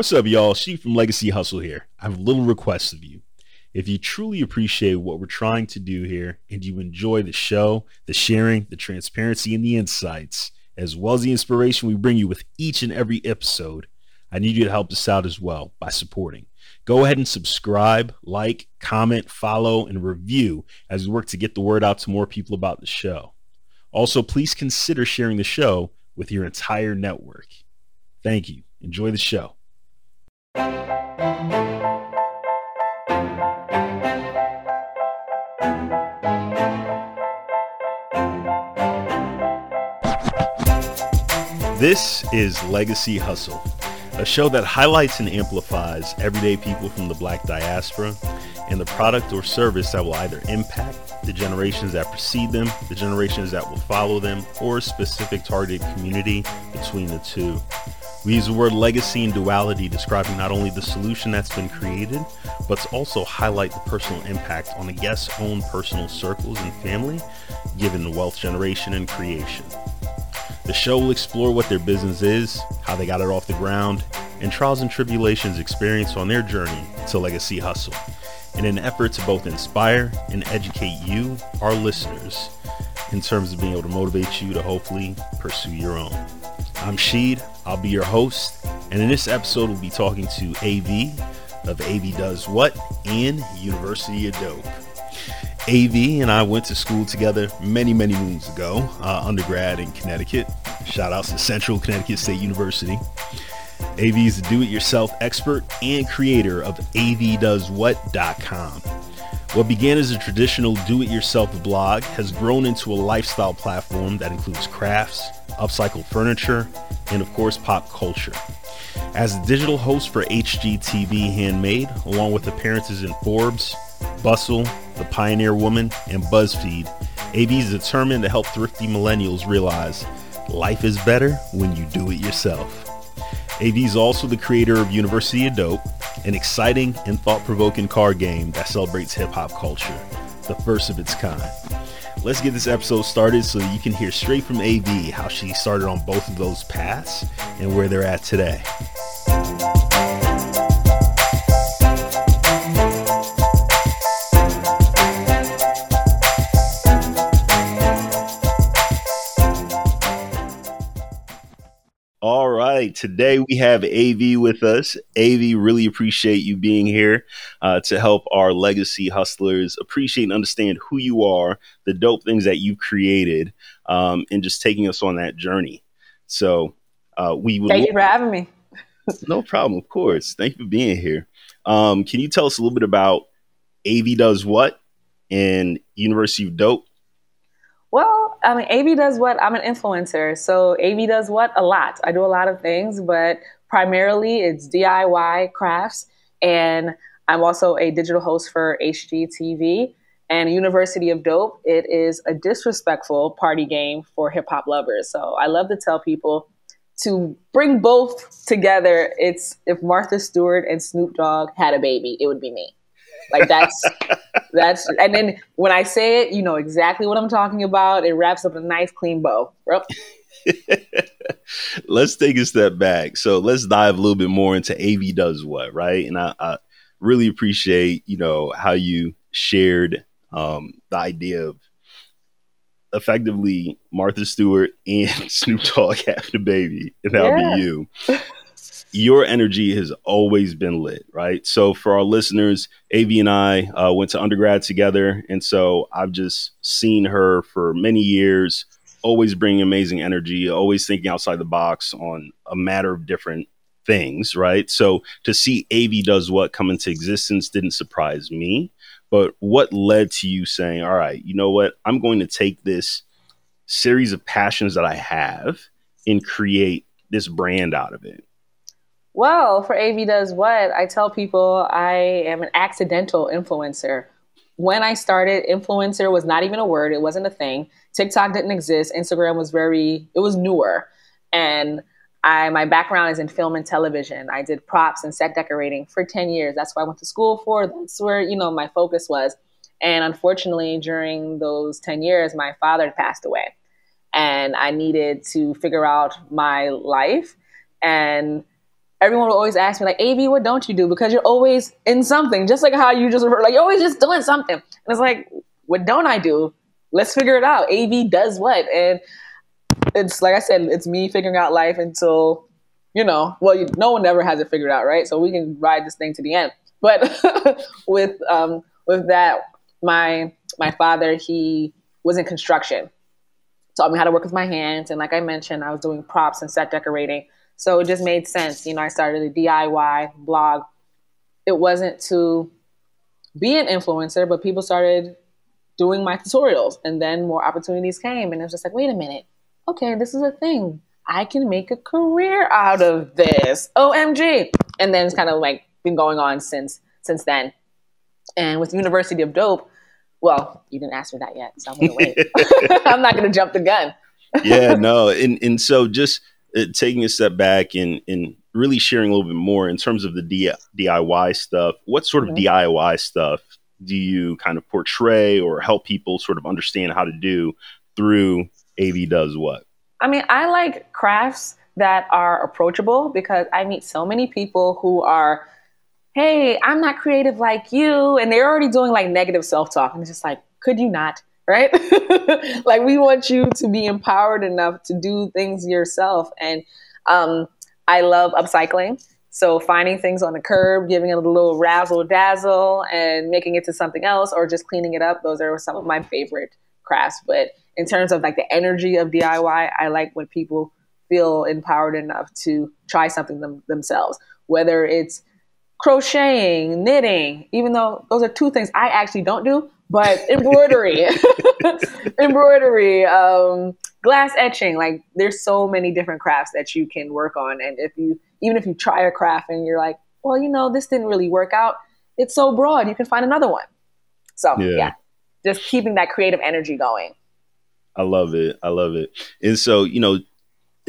What's up, y'all? Sheed from Legacy Hustle here. I have a little request of you. If you truly appreciate what we're trying to do here and you enjoy the show, the sharing, the transparency, and the insights, as well as the inspiration we bring you with each and every episode, I need you to help us out as well by supporting. Go ahead and subscribe, like, comment, follow, and review as we work to get the word out to more people about the show. Also, please consider sharing the show with your entire network. Thank you. Enjoy the show. This is Legacy Hustle, a show that highlights and amplifies everyday people from the black diaspora and the product or service that will either impact the generations that precede them, the generations that will follow them, or a specific targeted community between the two. We use the word legacy and duality describing not only the solution that's been created, but to also highlight the personal impact on the guest's own personal circles and family, given the wealth generation and creation. The show will explore what their business is, how they got it off the ground, and trials and tribulations experienced on their journey to legacy hustle in an effort to both inspire and educate you, our listeners, in terms of being able to motivate you to hopefully pursue your own. I'm Sheed, I'll be your host, and in this episode, we'll be talking to AV of AV Does What and University of Dope. AV and I went to school together many, many moons ago, uh, undergrad in Connecticut. Shout outs to Central Connecticut State University. AV is a do it yourself expert and creator of avdoeswhat.com. What began as a traditional do it yourself blog has grown into a lifestyle platform that includes crafts, upcycled furniture, and of course, pop culture. As a digital host for HGTV Handmade, along with appearances in Forbes, Bustle, The Pioneer Woman, and BuzzFeed, AV is determined to help thrifty millennials realize life is better when you do it yourself. AV is also the creator of University of Dope, an exciting and thought provoking card game that celebrates hip hop culture, the first of its kind. Let's get this episode started so you can hear straight from AV how she started on both of those paths and where they're at today. Right. Today we have AV with us. AV, really appreciate you being here uh, to help our legacy hustlers appreciate and understand who you are, the dope things that you've created, um, and just taking us on that journey. So uh, we would. Thank you for having me. no problem. Of course. Thank you for being here. Um, can you tell us a little bit about AV Does What and University of Dope? Well, I mean, AV does what? I'm an influencer. So AV does what? A lot. I do a lot of things, but primarily it's DIY crafts. And I'm also a digital host for HGTV and University of Dope. It is a disrespectful party game for hip hop lovers. So I love to tell people to bring both together. It's if Martha Stewart and Snoop Dogg had a baby, it would be me. Like that's that's and then when I say it, you know exactly what I'm talking about. It wraps up a nice clean bow. let's take a step back. So let's dive a little bit more into AV does what, right? And I, I really appreciate, you know, how you shared um, the idea of effectively Martha Stewart and Snoop Dogg having a baby, and that'll yeah. be you your energy has always been lit, right? So for our listeners, AV and I uh, went to undergrad together, and so I've just seen her for many years, always bringing amazing energy, always thinking outside the box on a matter of different things, right? So to see AV does what come into existence didn't surprise me, but what led to you saying, "All right, you know what? I'm going to take this series of passions that I have and create this brand out of it." Well, for AV Does What, I tell people I am an accidental influencer. When I started, influencer was not even a word, it wasn't a thing. TikTok didn't exist, Instagram was very, it was newer. And I, my background is in film and television. I did props and set decorating for 10 years. That's what I went to school for. That's where, you know, my focus was. And unfortunately, during those 10 years, my father passed away. And I needed to figure out my life. And everyone will always ask me like, "Av, what don't you do?" Because you're always in something, just like how you just refer, like you're always just doing something. And it's like, what don't I do? Let's figure it out. Av does what, and it's like I said, it's me figuring out life until you know. Well, you, no one ever has it figured out, right? So we can ride this thing to the end. But with um, with that, my my father he was in construction, taught me how to work with my hands, and like I mentioned, I was doing props and set decorating. So it just made sense. You know, I started a DIY blog. It wasn't to be an influencer, but people started doing my tutorials and then more opportunities came and it was just like, wait a minute. Okay, this is a thing. I can make a career out of this. OMG. And then it's kind of like been going on since since then. And with University of Dope, well, you didn't ask me that yet, so I'm gonna wait. I'm not gonna jump the gun. yeah, no, and and so just uh, taking a step back and and really sharing a little bit more in terms of the D- DIY stuff. What sort of mm-hmm. DIY stuff do you kind of portray or help people sort of understand how to do through AV Does What? I mean, I like crafts that are approachable because I meet so many people who are, hey, I'm not creative like you. And they're already doing like negative self talk. And it's just like, could you not? Right? like we want you to be empowered enough to do things yourself. And um, I love upcycling. So finding things on the curb, giving it a little razzle dazzle, and making it to something else, or just cleaning it up. Those are some of my favorite crafts. But in terms of like the energy of DIY, I like when people feel empowered enough to try something them- themselves, whether it's crocheting, knitting, even though those are two things I actually don't do, but embroidery, embroidery, um, glass etching. Like there's so many different crafts that you can work on, and if you even if you try a craft and you're like, well, you know, this didn't really work out, it's so broad. You can find another one. So yeah, yeah just keeping that creative energy going. I love it. I love it. And so, you know,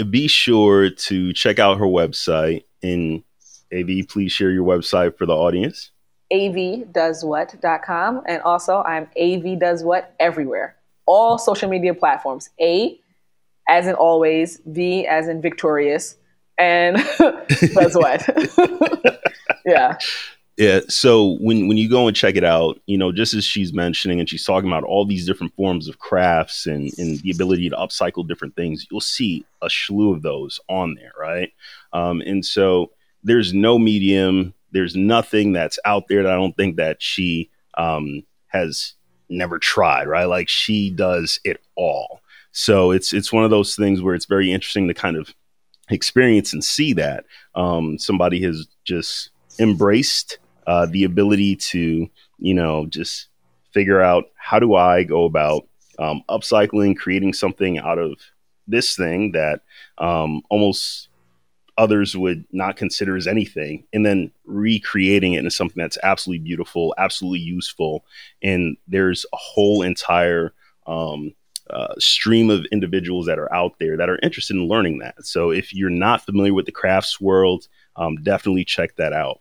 be sure to check out her website. And AV, please share your website for the audience avdoeswhat.com. And also, I'm AV Does What everywhere, all social media platforms. A as in always, V as in victorious, and does what. yeah. Yeah. So when when you go and check it out, you know, just as she's mentioning and she's talking about all these different forms of crafts and, and the ability to upcycle different things, you'll see a slew of those on there, right? Um, and so there's no medium there's nothing that's out there that I don't think that she um, has never tried, right? Like she does it all. So it's it's one of those things where it's very interesting to kind of experience and see that um, somebody has just embraced uh, the ability to, you know, just figure out how do I go about um, upcycling, creating something out of this thing that um, almost others would not consider as anything and then recreating it into something that's absolutely beautiful absolutely useful and there's a whole entire um, uh, stream of individuals that are out there that are interested in learning that. So if you're not familiar with the crafts world um, definitely check that out.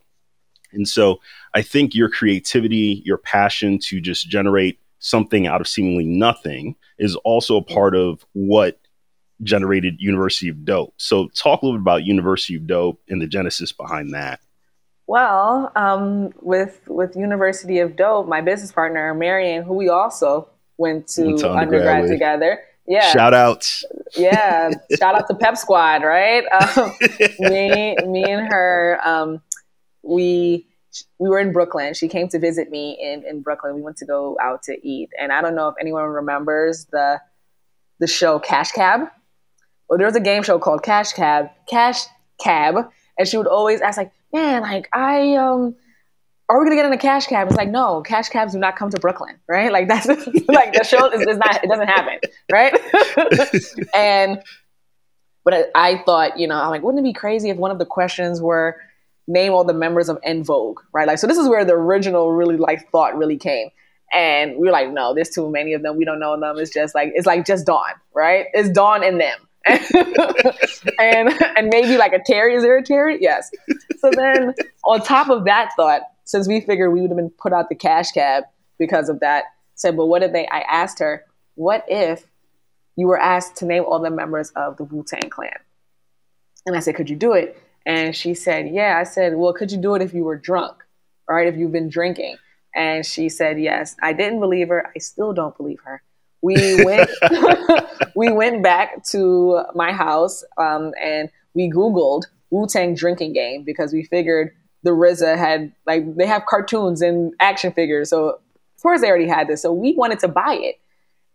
And so i think your creativity your passion to just generate something out of seemingly nothing is also a part of what generated University of Dope. So, talk a little bit about University of Dope and the genesis behind that. Well, um, with with University of Dope, my business partner Marion, who we also went to, went to undergrad, undergrad together. Yeah. Shout outs. Yeah. Shout out to Pep Squad, right? Um, me, me and her, um, we we were in Brooklyn. She came to visit me in, in Brooklyn. We went to go out to eat. And I don't know if anyone remembers the the show Cash Cab well, there was a game show called Cash Cab, Cash Cab, and she would always ask like, "Man, like I um." Are we gonna get in a cash cab? It's like no, cash cabs do not come to Brooklyn, right? Like that's like the show is, is not it doesn't happen, right? and but I, thought, you know, I'm like, wouldn't it be crazy if one of the questions were name all the members of En Vogue, right? Like, so this is where the original really like thought really came. And we are like, no, there's too many of them. We don't know them. It's just like, it's like just Dawn, right? It's Dawn in them. and and maybe like a Terry. Is there a Terry? Yes. So then on top of that thought, since we figured we would have been put out the cash cab because of that, said, but what if they? I asked her, what if you were asked to name all the members of the Wu Tang Clan? And I said, could you do it? And she said, Yeah. I said, Well, could you do it if you were drunk? Right? If you've been drinking. And she said, Yes. I didn't believe her. I still don't believe her. We went we went back to my house um, and we Googled Wu Tang drinking game because we figured the RZA had like they have cartoons and action figures. So of course they already had this. So we wanted to buy it.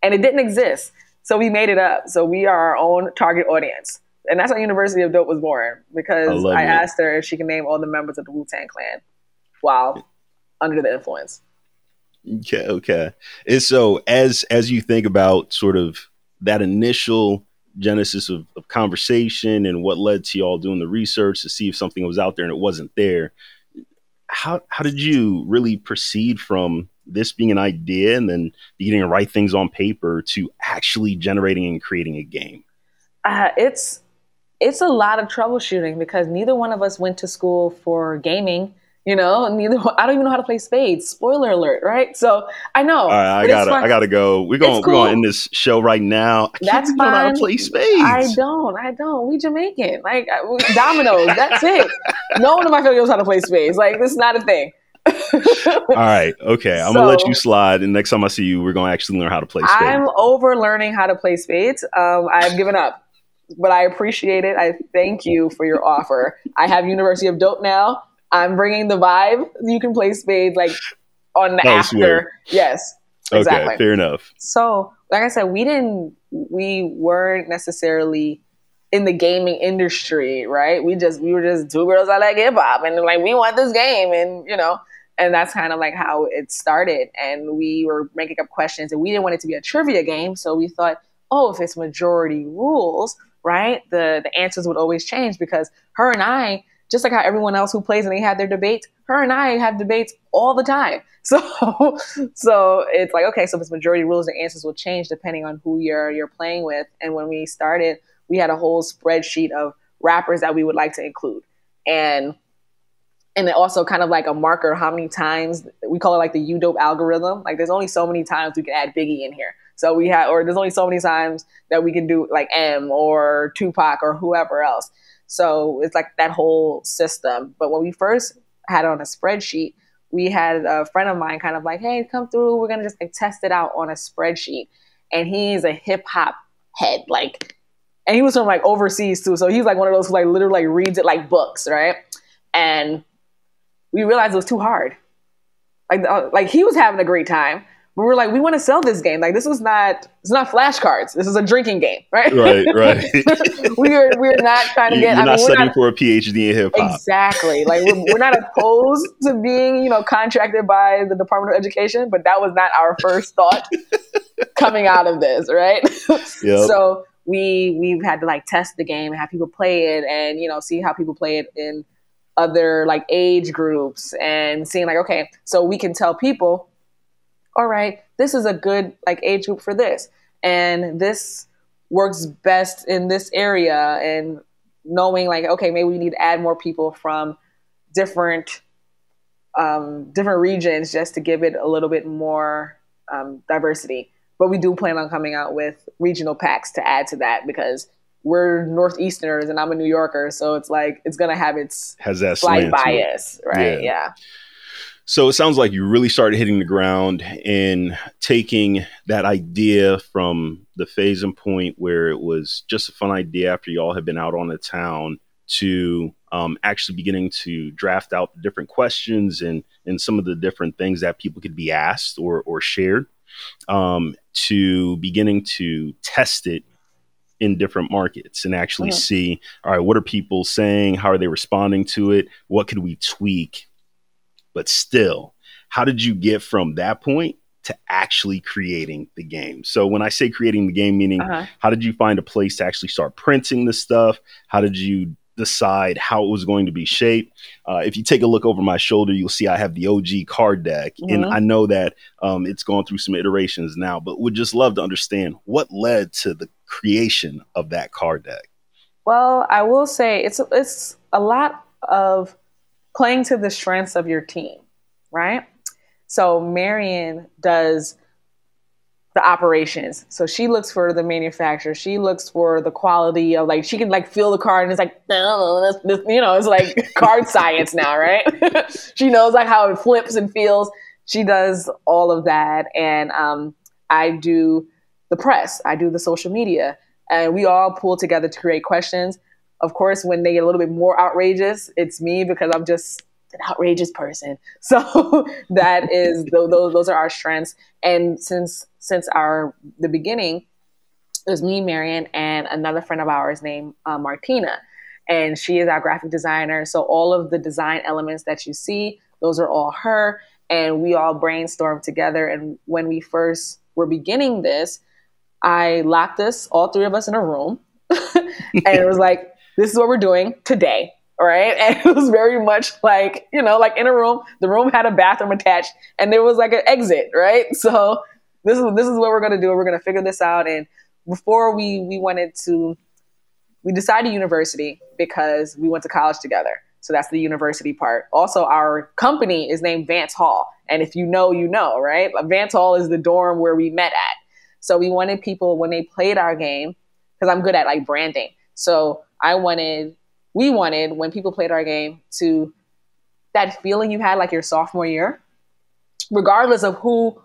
And it didn't exist. So we made it up. So we are our own target audience. And that's how University of Dope was born because I, I asked her if she can name all the members of the Wu Tang Clan while under the influence. Okay, okay. And so as as you think about sort of that initial genesis of, of conversation and what led to y'all doing the research to see if something was out there and it wasn't there, how how did you really proceed from this being an idea and then beginning to write things on paper to actually generating and creating a game? Uh, it's it's a lot of troubleshooting because neither one of us went to school for gaming. You know, neither I don't even know how to play spades. Spoiler alert, right? So I know. All right, I gotta, I gotta go. We're going, cool. we're going to end this show right now. I That's fine. how to play spades. I don't, I don't. We Jamaican, like dominoes. that's it. No one in my family knows how to play spades. Like this is not a thing. All right. Okay. I'm so, gonna let you slide, and next time I see you, we're gonna actually learn how to play spades. I'm over learning how to play spades. Um, I've given up, but I appreciate it. I thank you for your offer. I have University of Dope now. I'm bringing the vibe. You can play spades like on the oh, after. Yes. Exactly. Okay. Fair enough. So, like I said, we didn't. We weren't necessarily in the gaming industry, right? We just we were just two girls that like hip hop, and like we want this game, and you know, and that's kind of like how it started. And we were making up questions, and we didn't want it to be a trivia game, so we thought, oh, if it's majority rules, right? The the answers would always change because her and I, just like how everyone else who plays and they have their debates, her and I have debates all the time. So so it's like okay, so if it's majority rules, the answers will change depending on who you're you're playing with. And when we started we had a whole spreadsheet of rappers that we would like to include. And and also kind of like a marker how many times we call it like the U dope algorithm. Like there's only so many times we can add Biggie in here. So we have or there's only so many times that we can do like M or Tupac or whoever else. So it's like that whole system. But when we first had it on a spreadsheet, we had a friend of mine kind of like, hey, come through. We're gonna just like test it out on a spreadsheet. And he's a hip hop head. Like and he was from like overseas too. So he's like one of those who like literally like reads it like books, right? And we realized it was too hard. Like uh, like he was having a great time, but we are like, we want to sell this game. Like this is not it's not flashcards. This is a drinking game, right? Right, right. we're we're not trying to get. You're I not mean, studying not, for a PhD in hip hop. Exactly. Like we're, we're not opposed to being you know contracted by the Department of Education, but that was not our first thought coming out of this, right? Yep. So we we've had to like test the game and have people play it and you know see how people play it in other like age groups and seeing like okay so we can tell people all right this is a good like age group for this and this works best in this area and knowing like okay maybe we need to add more people from different um, different regions just to give it a little bit more um, diversity but we do plan on coming out with regional packs to add to that because we're northeasterners and I'm a New Yorker, so it's like it's gonna have its has that slight bias, right? Yeah. yeah. So it sounds like you really started hitting the ground and taking that idea from the phase and point where it was just a fun idea after y'all had been out on the town to um, actually beginning to draft out the different questions and and some of the different things that people could be asked or or shared um, to beginning to test it in different markets and actually uh-huh. see all right what are people saying how are they responding to it what could we tweak but still how did you get from that point to actually creating the game so when i say creating the game meaning uh-huh. how did you find a place to actually start printing the stuff how did you decide how it was going to be shaped. Uh, if you take a look over my shoulder, you'll see I have the OG card deck, mm-hmm. and I know that um, it's gone through some iterations now, but would just love to understand what led to the creation of that card deck. Well, I will say it's it's a lot of playing to the strengths of your team, right? So Marion does the operations. So she looks for the manufacturer. She looks for the quality of like she can like feel the card and it's like no, this, this, you know it's like card science now, right? she knows like how it flips and feels. She does all of that, and um, I do the press. I do the social media, and we all pull together to create questions. Of course, when they get a little bit more outrageous, it's me because I'm just an outrageous person. So that is those those are our strengths. And since since our the beginning, it was me, Marion, and another friend of ours named uh, Martina, and she is our graphic designer. So all of the design elements that you see, those are all her. And we all brainstormed together. And when we first were beginning this, I locked us, all three of us, in a room, and it was like, "This is what we're doing today." right? And it was very much like, you know, like in a room, the room had a bathroom attached and there was like an exit, right? So this is this is what we're gonna do. We're gonna figure this out. And before we we wanted to we decided university because we went to college together. So that's the university part. Also, our company is named Vance Hall. And if you know, you know, right? Vance Hall is the dorm where we met at. So we wanted people when they played our game, because I'm good at like branding. So I wanted we wanted when people played our game to that feeling you had like your sophomore year, regardless of who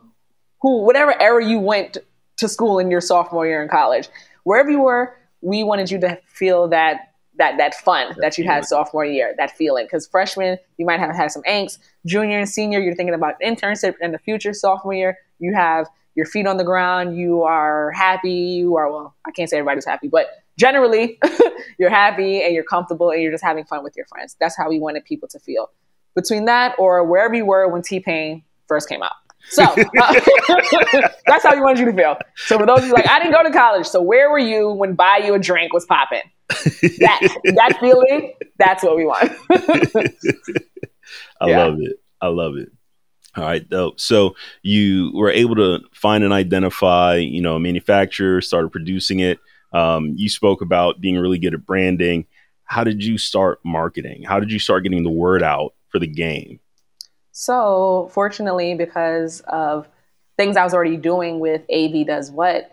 who whatever era you went to school in your sophomore year in college, wherever you were, we wanted you to feel that that that fun that you had sophomore year, that feeling. Because freshman, you might have had some angst. Junior and senior, you're thinking about internship in the future. Sophomore year, you have your feet on the ground. You are happy. You are well. I can't say everybody's happy, but generally you're happy and you're comfortable and you're just having fun with your friends. That's how we wanted people to feel. Between that or wherever you were when T Pain first came out. So uh, that's how we wanted you to feel. So for those of you like, I didn't go to college. So where were you when buy you a drink was popping? That that feeling, that's what we want. I yeah. love it. I love it. All right, dope. So you were able to find and identify, you know, a manufacturer, started producing it. Um, you spoke about being really good at branding. How did you start marketing? How did you start getting the word out for the game? So, fortunately, because of things I was already doing with AV Does What,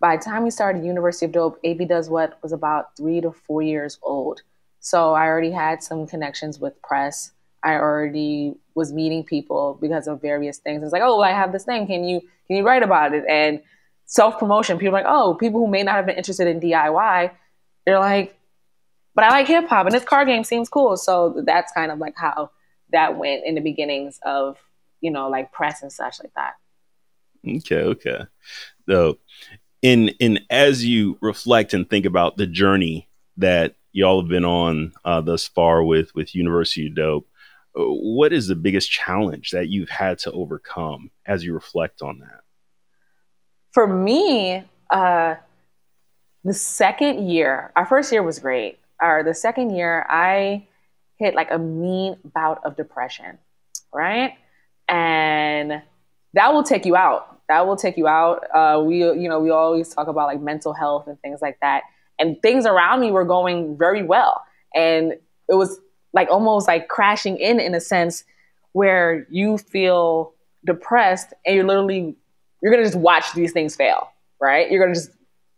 by the time we started University of Dope, AV Does What was about three to four years old. So, I already had some connections with press. I already was meeting people because of various things. It's like, oh, I have this thing. Can you can you write about it? And self promotion. People like, oh, people who may not have been interested in DIY, they're like, but I like hip hop and this card game seems cool. So that's kind of like how that went in the beginnings of, you know, like press and such like that. Okay, okay. So in in as you reflect and think about the journey that y'all have been on uh, thus far with with University of Dope, uh, what is the biggest challenge that you've had to overcome as you reflect on that? For me, uh, the second year, our first year was great. Or the second year, I hit like a mean bout of depression, right? And that will take you out. That will take you out. Uh, we, you know, we always talk about like mental health and things like that. And things around me were going very well, and it was like almost like crashing in in a sense where you feel depressed and you're literally you're gonna just watch these things fail, right? You're gonna just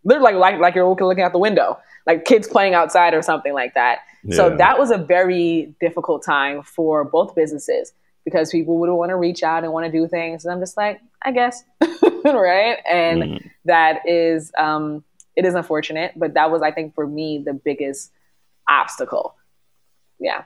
literally like like, like you're looking out the window, like kids playing outside or something like that. Yeah. So that was a very difficult time for both businesses because people would want to reach out and want to do things, and I'm just like, I guess, right? And mm. that is um, it is unfortunate, but that was I think for me the biggest obstacle. Yeah.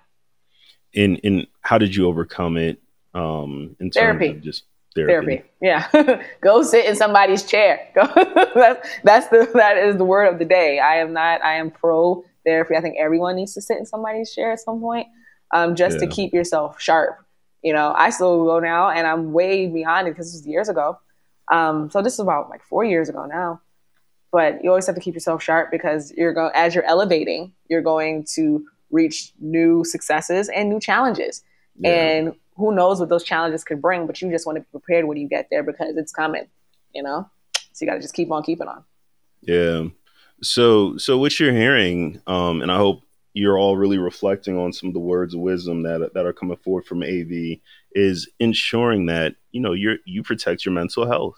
In in how did you overcome it? Um, in terms Therapy. of just Therapy. Therapy. Yeah. Go sit in somebody's chair. Go. that's that's the that is the word of the day. I am not. I am pro therapy. I think everyone needs to sit in somebody's chair at some point, um, just yeah. to keep yourself sharp. You know, I still go now, and I'm way beyond it because this was years ago. Um, so this is about like four years ago now. But you always have to keep yourself sharp because you're going as you're elevating, you're going to reach new successes and new challenges. Yeah. And who knows what those challenges could bring, but you just want to be prepared when you get there because it's coming, you know? So you got to just keep on keeping on. Yeah. So, so what you're hearing, um, and I hope you're all really reflecting on some of the words of wisdom that that are coming forward from AV is ensuring that you know you you protect your mental health.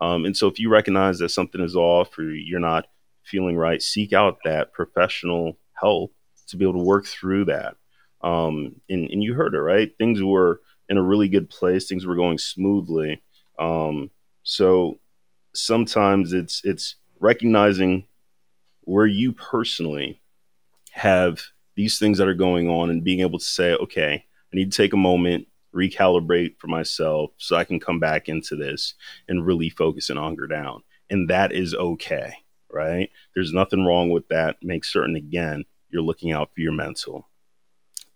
Um, and so if you recognize that something is off or you're not feeling right, seek out that professional help to be able to work through that. Um, and, and you heard it, right? Things were in a really good place. Things were going smoothly. Um, so sometimes it's it's recognizing where you personally have these things that are going on and being able to say, okay, I need to take a moment, recalibrate for myself so I can come back into this and really focus and hunker down. And that is okay, right? There's nothing wrong with that. Make certain, again, you're looking out for your mental.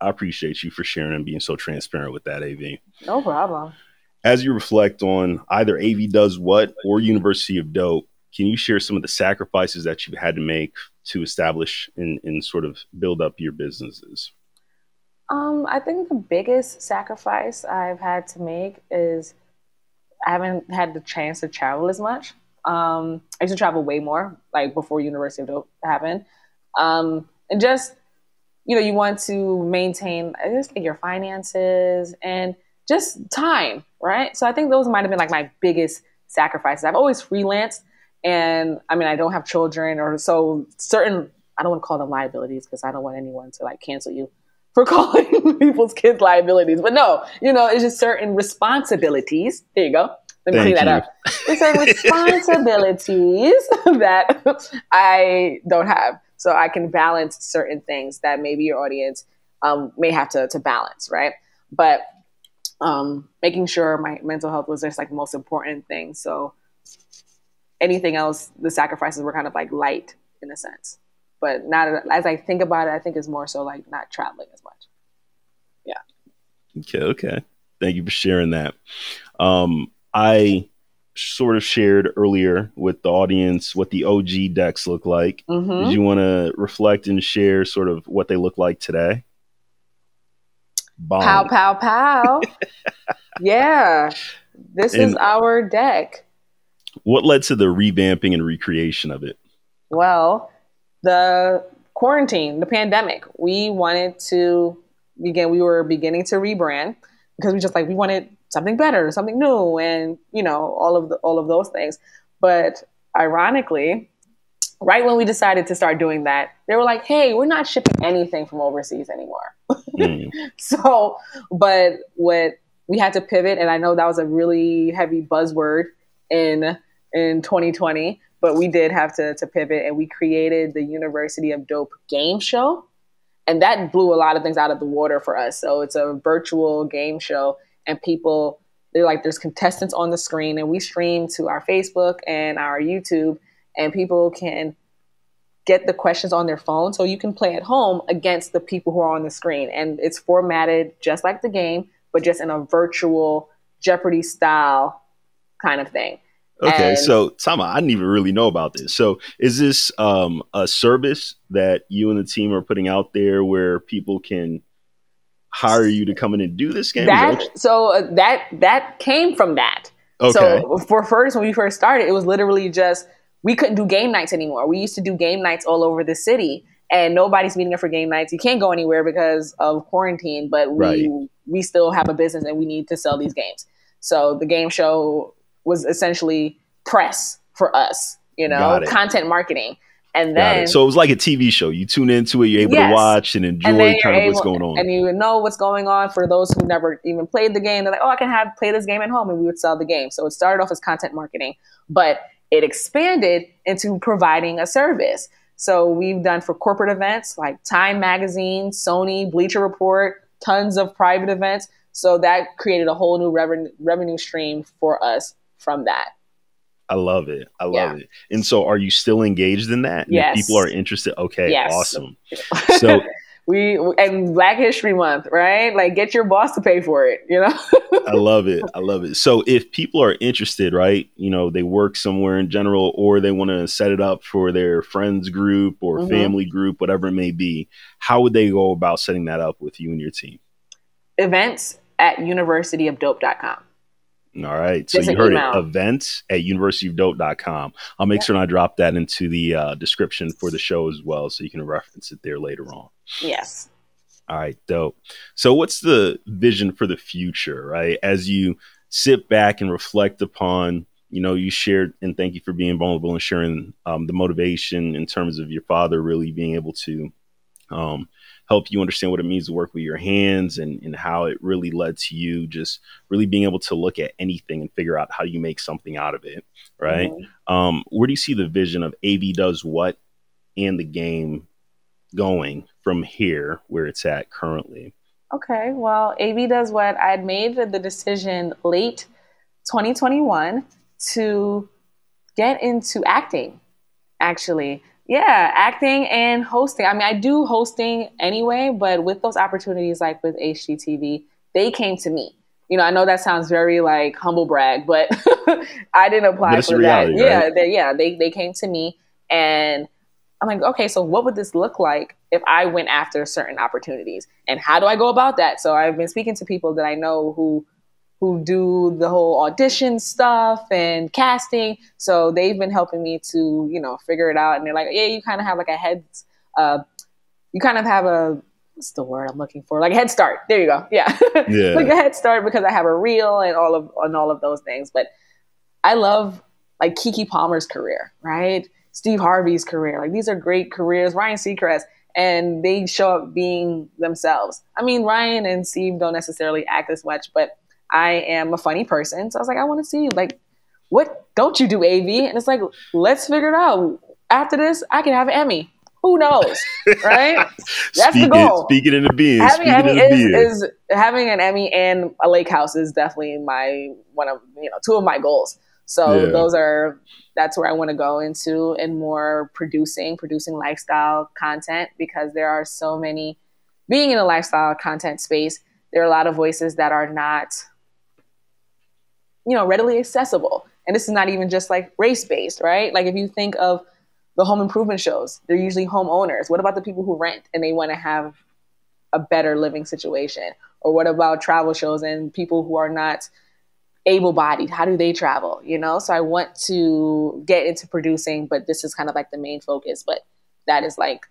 I appreciate you for sharing and being so transparent with that, AV. No problem. As you reflect on either AV Does What or University of Dope, can you share some of the sacrifices that you've had to make to establish and, and sort of build up your businesses? Um, I think the biggest sacrifice I've had to make is I haven't had the chance to travel as much. Um, I used to travel way more, like before University of Dope happened. Um, and just, you know, you want to maintain just your finances and just time, right? So I think those might have been like my biggest sacrifices. I've always freelanced and I mean, I don't have children or so certain, I don't want to call them liabilities because I don't want anyone to like cancel you for calling people's kids liabilities. But no, you know, it's just certain responsibilities. There you go. Let me Thank clean that up. There's certain responsibilities that I don't have. So I can balance certain things that maybe your audience um, may have to, to balance, right? But um, making sure my mental health was just like the most important thing. So anything else, the sacrifices were kind of like light in a sense. But not as I think about it, I think it's more so like not traveling as much. Yeah. Okay, okay. Thank you for sharing that. Um, I sort of shared earlier with the audience what the OG decks look like. Mm-hmm. Did you want to reflect and share sort of what they look like today? Bomb. Pow, pow, pow. yeah. This is our deck. What led to the revamping and recreation of it? Well, the quarantine, the pandemic, we wanted to begin, we were beginning to rebrand because we just like, we wanted something better, something new, and, you know, all of the, all of those things. But ironically, right when we decided to start doing that, they were like, hey, we're not shipping anything from overseas anymore. Mm, so but what we had to pivot and i know that was a really heavy buzzword in in 2020 but we did have to, to pivot and we created the university of dope game show and that blew a lot of things out of the water for us so it's a virtual game show and people they're like there's contestants on the screen and we stream to our facebook and our youtube and people can get the questions on their phone. So you can play at home against the people who are on the screen. And it's formatted just like the game but just in a virtual jeopardy style kind of thing. Okay, And- so Tama, I didn't even really know about this. So, is this um, a service that you and the team are putting out there where people can hire you to come in and do this game? That that so uh, that that came from that okay, So for first, when we first started, it was literally just we couldn't do game nights anymore. We used to do game nights all over the city, and nobody's meeting up for game nights. You can't go anywhere because of quarantine, but we Right. we still have a business and we need to sell these games. So the game show was essentially press for us, you know, content marketing, and then it. So it was like a TV show. You tune into it, you're able Yes. to watch and enjoy and kind of what's going on. and you know what's going on for those who never even played the game. They're like, oh, I can have play this game at home, and we would sell the game. So it started off as content marketing, but it expanded into providing a service. So we've done for corporate events like Time Magazine, Sony, Bleacher Report, tons of private events. So that created a whole new revenue revenue stream for us from that. I love it. I love Yeah. it. And so, are you still engaged in that? And Yes. people are interested. Okay, Yes. awesome. So we and Black History Month, right? Like get your boss to pay for it, you know? I love it. I love it. So if people are interested, right, you know, they work somewhere in general or they want to set it up for their friends group or Mhm. family group, whatever it may be, how would they go about setting that up with you and your team? Events at universityofdope.com. All right. So you heard email. it. Events at universityofdope.com. I'll make Yeah. sure and I drop that into the uh, description for the show as well so you can reference it there later on. Yes. All right, dope. So, what's the vision for the future, right? As you sit back and reflect upon you know, you shared, and thank you for being vulnerable and sharing um, the motivation in terms of your father really being able to um, help you understand what it means to work with your hands and, and how it really led to you just really being able to look at anything and figure out how you make something out of it. Right. Mm-hmm. Um, where do you see the vision of AV does what and the game going from here where it's at currently? Okay. Well, AV does what I had made the decision late 2021 to get into acting, actually. Yeah, acting and hosting. I mean, I do hosting anyway, but with those opportunities like with HGTV, they came to me. You know, I know that sounds very like humble brag, but I didn't apply for reality, that. Right? Yeah, they, yeah, they they came to me, and I'm like, okay, so what would this look like if I went after certain opportunities, and how do I go about that? So I've been speaking to people that I know who who do the whole audition stuff and casting. So they've been helping me to, you know, figure it out. And they're like, yeah, you kind of have like a head, uh, you kind of have a, what's the word I'm looking for? Like a head start. There you go. Yeah. yeah. like a head start because I have a reel and all of, and all of those things. But I love like Keke Palmer's career, right? Steve Harvey's career. Like these are great careers. Ryan Seacrest. And they show up being themselves. I mean, Ryan and Steve don't necessarily act as much, but I am a funny person. So I was like, I want to see like, what don't you do AV? And it's like, let's figure it out. After this, I can have an Emmy. Who knows, right? That's Speak the goal. It, speaking in the being. Having an Emmy is, is, having an Emmy and a lake house is definitely my one of you know two of my goals. So yeah. those are that's where I want to go into and more producing, producing lifestyle content because there are so many being in a lifestyle content space. There are a lot of voices that are not you know, readily accessible. And this is not even just like race based, right? Like if you think of the home improvement shows, they're usually homeowners. What about the people who rent and they want to have a better living situation? Or what about travel shows and people who are not able bodied? How do they travel? You know, so I want to get into producing, but this is kind of like the main focus. But that is like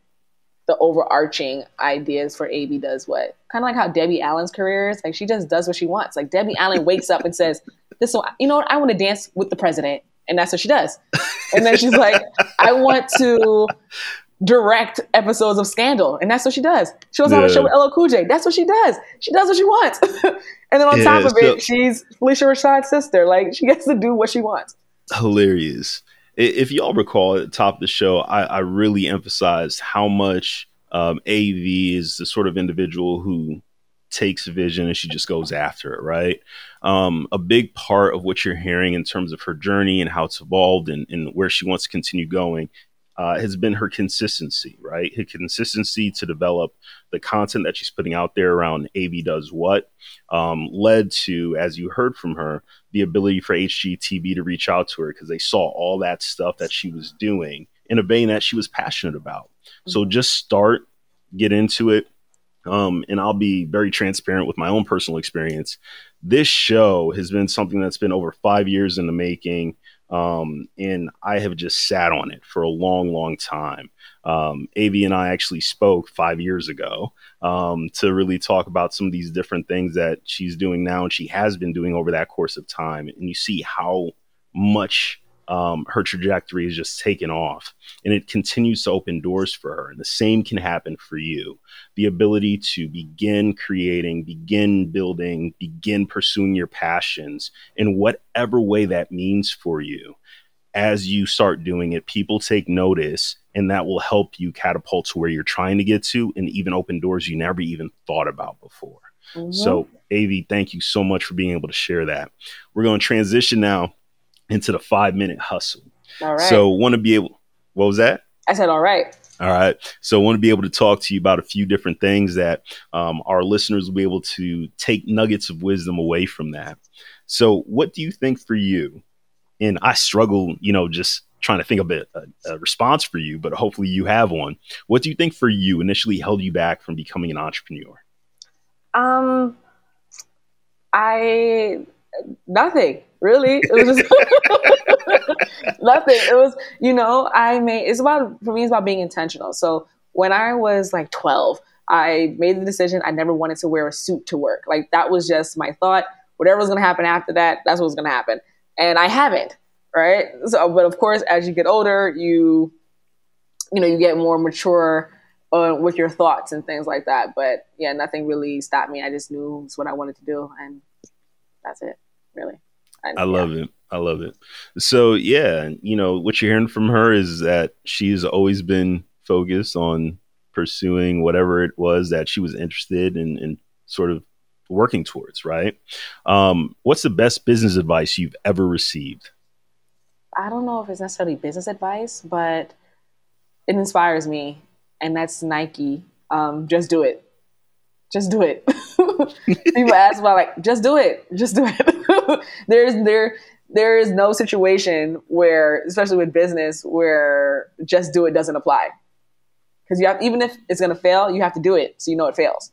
the overarching ideas for AV does what. Kind of like how Debbie Allen's career is. Like she just does what she wants. Like Debbie Allen wakes up and says, this one, you know what? I want to dance with the president. And that's what she does. And then she's like, I want to direct episodes of Scandal. And that's what she does. She wants to have a show with LL Cool J. That's what she does. She does what she wants. and then on yeah, top of it, she's Phylicia Rashad's sister. Like she gets to do what she wants. Hilarious. If y'all recall at the top of the show, I, I really emphasized how much um, AV is the sort of individual who takes vision and she just goes after it, right? Um, a big part of what you're hearing in terms of her journey and how it's evolved and, and where she wants to continue going uh, has been her consistency, right? Her consistency to develop the content that she's putting out there around AV does what um, led to, as you heard from her, the ability for HGTV to reach out to her because they saw all that stuff that she was doing in a vein that she was passionate about. Mm-hmm. So just start, get into it, um, and I'll be very transparent with my own personal experience. This show has been something that's been over five years in the making. Um, and I have just sat on it for a long, long time. Um, AV and I actually spoke five years ago um, to really talk about some of these different things that she's doing now and she has been doing over that course of time. And you see how much um, her trajectory is just taken off and it continues to open doors for her. And the same can happen for you. The ability to begin creating, begin building, begin pursuing your passions in whatever way that means for you. As you start doing it, people take notice and that will help you catapult to where you're trying to get to and even open doors you never even thought about before. Mm-hmm. So, AV, thank you so much for being able to share that. We're going to transition now into the five minute hustle. All right. So want to be able. What was that? I said, all right. All right. So I want to be able to talk to you about a few different things that um, our listeners will be able to take nuggets of wisdom away from that. So, what do you think for you? And I struggle, you know, just trying to think of a, a, a response for you, but hopefully you have one. What do you think for you initially held you back from becoming an entrepreneur? Um, I nothing really. It was just nothing. It was, you know, I made it's about for me it's about being intentional. So when I was like 12, I made the decision I never wanted to wear a suit to work. Like that was just my thought. Whatever was gonna happen after that, that's what was gonna happen. And I haven't. right? So, but of course, as you get older, you you know you get more mature uh, with your thoughts and things like that. But yeah, nothing really stopped me. I just knew it's what I wanted to do, and that's it, really. I love yeah. it. I love it. So yeah, you know what you're hearing from her is that she's always been focused on pursuing whatever it was that she was interested in and sort of working towards. Right. Um, what's the best business advice you've ever received? I don't know if it's necessarily business advice, but it inspires me, and that's Nike. Um, just do it. Just do it. People ask about like, just do it. Just do it. there's there there is no situation where, especially with business, where just do it doesn't apply. Because you have even if it's gonna fail, you have to do it so you know it fails.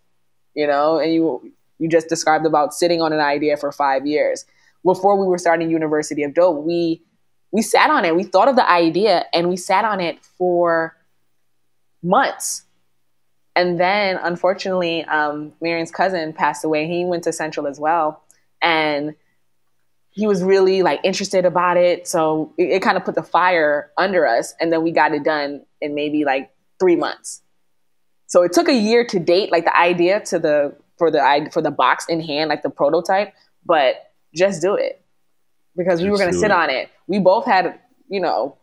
You know, and you you just described about sitting on an idea for five years. Before we were starting University of Dope, we we sat on it. We thought of the idea and we sat on it for months. And then, unfortunately, um, Marion's cousin passed away. He went to Central as well, and he was really like interested about it. So it, it kind of put the fire under us, and then we got it done in maybe like three months. So it took a year to date, like the idea to the for the for the box in hand, like the prototype. But just do it because we were going to sit it. on it. We both had, you know,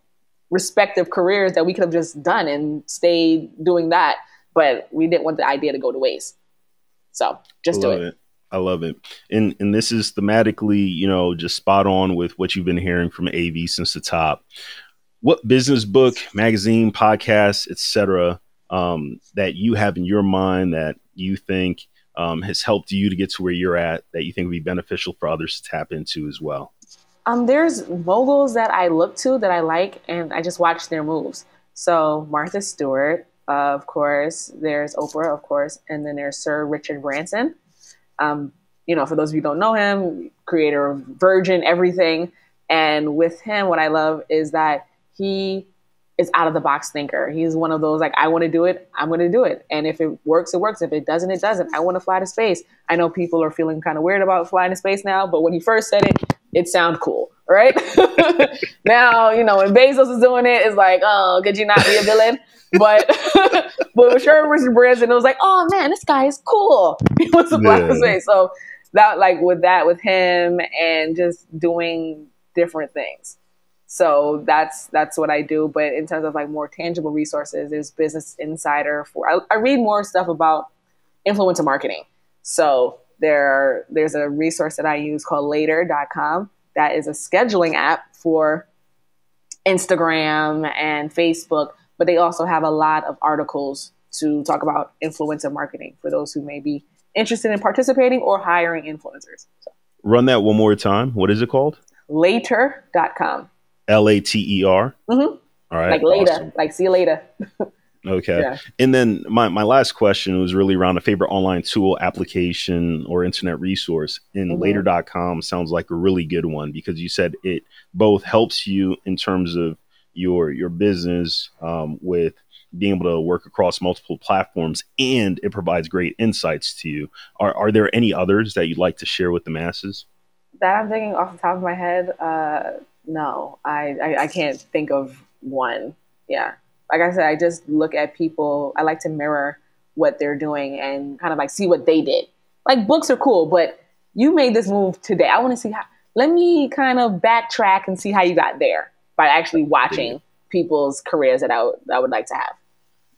respective careers that we could have just done and stayed doing that, but we didn't want the idea to go to waste. So just do it. it. I love it. And and this is thematically, you know, just spot on with what you've been hearing from AV since the top. What business book, magazine, podcast, etc., um, that you have in your mind that you think um, has helped you to get to where you're at that you think would be beneficial for others to tap into as well? Um, there's moguls that I look to that I like, and I just watch their moves. So Martha Stewart, uh, of course. There's Oprah, of course, and then there's Sir Richard Branson. Um, you know, for those of you don't know him, creator of Virgin, everything. And with him, what I love is that he is out of the box thinker. He's one of those like, I want to do it, I'm going to do it. And if it works, it works. If it doesn't, it doesn't. I want to fly to space. I know people are feeling kind of weird about flying to space now, but when he first said it, it sounded cool, right? now, you know, when Bezos is doing it, it's like, oh, could you not be a villain? but but with Sherman Richard Branson, it was like, oh man, this guy is cool. He wants to fly to space. So that like with that with him and just doing different things so that's that's what I do. But in terms of like more tangible resources, there's Business Insider. For I, I read more stuff about influencer marketing. So there there's a resource that I use called Later.com that is a scheduling app for Instagram and Facebook. But they also have a lot of articles to talk about influencer marketing for those who may be interested in participating or hiring influencers. So. Run that one more time. What is it called? Later.com. L A T E R. Mm-hmm. All right. Like later. Awesome. Like see you later. okay. Yeah. And then my, my last question was really around a favorite online tool, application, or internet resource. And mm-hmm. later.com sounds like a really good one because you said it both helps you in terms of your your business um, with being able to work across multiple platforms and it provides great insights to you. Are, are there any others that you'd like to share with the masses? That I'm thinking off the top of my head, uh, no, I, I, I can't think of one. Yeah. Like I said, I just look at people. I like to mirror what they're doing and kind of like see what they did. Like books are cool, but you made this move today. I want to see how. Let me kind of backtrack and see how you got there by actually watching people's careers that I, I would like to have.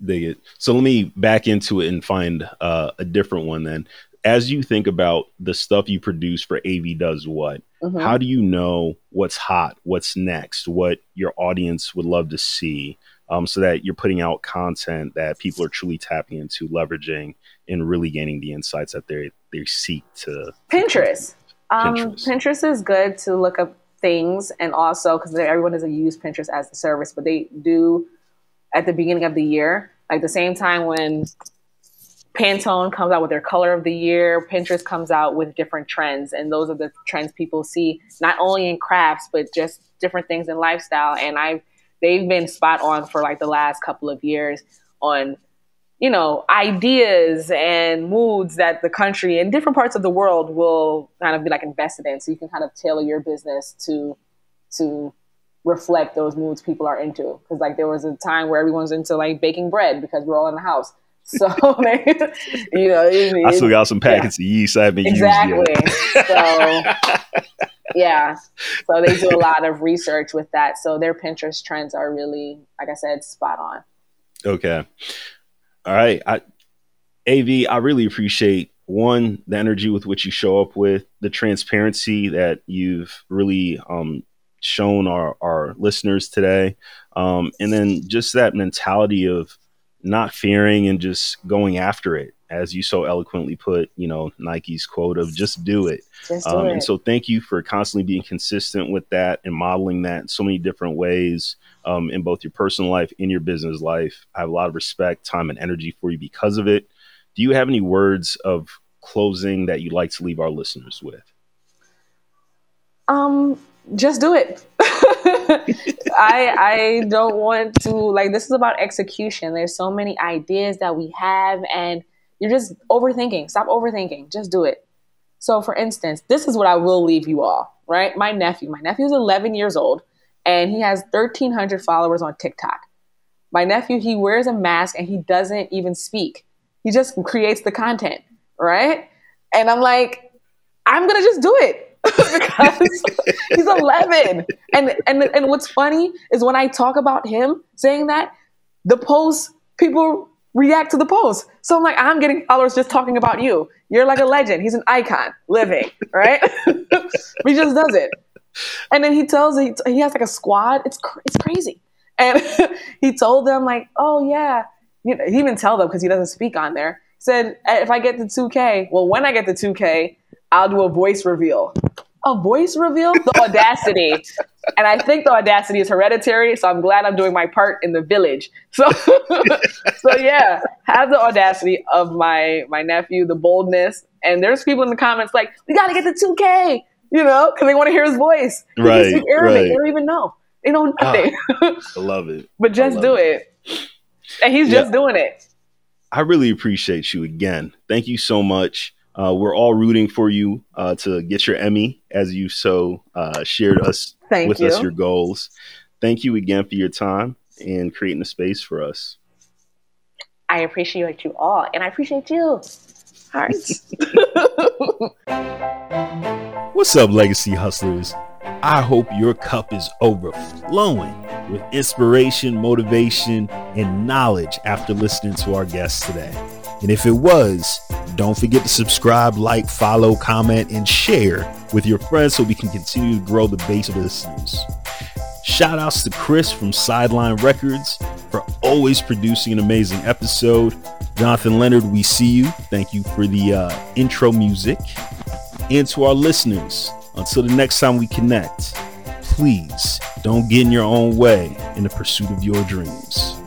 Dig it. So let me back into it and find uh, a different one then as you think about the stuff you produce for AV Does What, mm-hmm. how do you know what's hot, what's next, what your audience would love to see, um, so that you're putting out content that people are truly tapping into, leveraging, and really gaining the insights that they they seek to. Pinterest. Um, Pinterest. Pinterest is good to look up things, and also because everyone doesn't use Pinterest as the service, but they do at the beginning of the year, like the same time when Pantone comes out with their color of the year. Pinterest comes out with different trends, and those are the trends people see not only in crafts but just different things in lifestyle. And I, they've been spot on for like the last couple of years on, you know, ideas and moods that the country and different parts of the world will kind of be like invested in. So you can kind of tailor your business to to reflect those moods people are into. Because like there was a time where everyone's into like baking bread because we're all in the house. So you know, it, I still got some packets yeah. of yeast I haven't exactly. used yet. so yeah, so they do a lot of research with that. So their Pinterest trends are really, like I said, spot on. Okay, all right. I, Av, I really appreciate one the energy with which you show up with the transparency that you've really um, shown our our listeners today, um, and then just that mentality of not fearing and just going after it as you so eloquently put you know nike's quote of just do it, just do um, it. and so thank you for constantly being consistent with that and modeling that in so many different ways um, in both your personal life and your business life. I have a lot of respect time and energy for you because of it. Do you have any words of closing that you'd like to leave our listeners with? Um just do it. I I don't want to like this is about execution. There's so many ideas that we have and you're just overthinking. Stop overthinking. Just do it. So for instance, this is what I will leave you all, right? My nephew, my nephew is 11 years old and he has 1300 followers on TikTok. My nephew, he wears a mask and he doesn't even speak. He just creates the content, right? And I'm like, I'm to just do it because he's 11. And, and, and what's funny is when I talk about him saying that, the post, people react to the post. So I'm like, I'm getting followers just talking about you. You're like a legend. He's an icon living, right? he just does it. And then he tells, he, he has like a squad. It's, it's crazy. And he told them like, oh yeah, you know, he even tell them because he doesn't speak on there. Said, if I get to 2K, well, when I get to 2K, I'll do a voice reveal. A voice reveal? The audacity. and I think the audacity is hereditary, so I'm glad I'm doing my part in the village. So so yeah, have the audacity of my my nephew, the boldness. And there's people in the comments like, we gotta get the 2K, you know, because they want to hear his voice. Right. Arabic. Right. They don't even know. They know ah, nothing. Oh, I love it. but just do it. it. And he's yeah. just doing it. I really appreciate you again. Thank you so much. Uh, we're all rooting for you uh, to get your Emmy as you so uh, shared us Thank with you. us your goals. Thank you again for your time and creating a space for us. I appreciate you all, and I appreciate you. Hearts. What's up, Legacy Hustlers? I hope your cup is overflowing with inspiration, motivation, and knowledge after listening to our guests today. And if it was, don't forget to subscribe, like, follow, comment, and share with your friends so we can continue to grow the base of listeners. Shout outs to Chris from Sideline Records for always producing an amazing episode. Jonathan Leonard, we see you. Thank you for the uh, intro music. And to our listeners, until the next time we connect, please don't get in your own way in the pursuit of your dreams.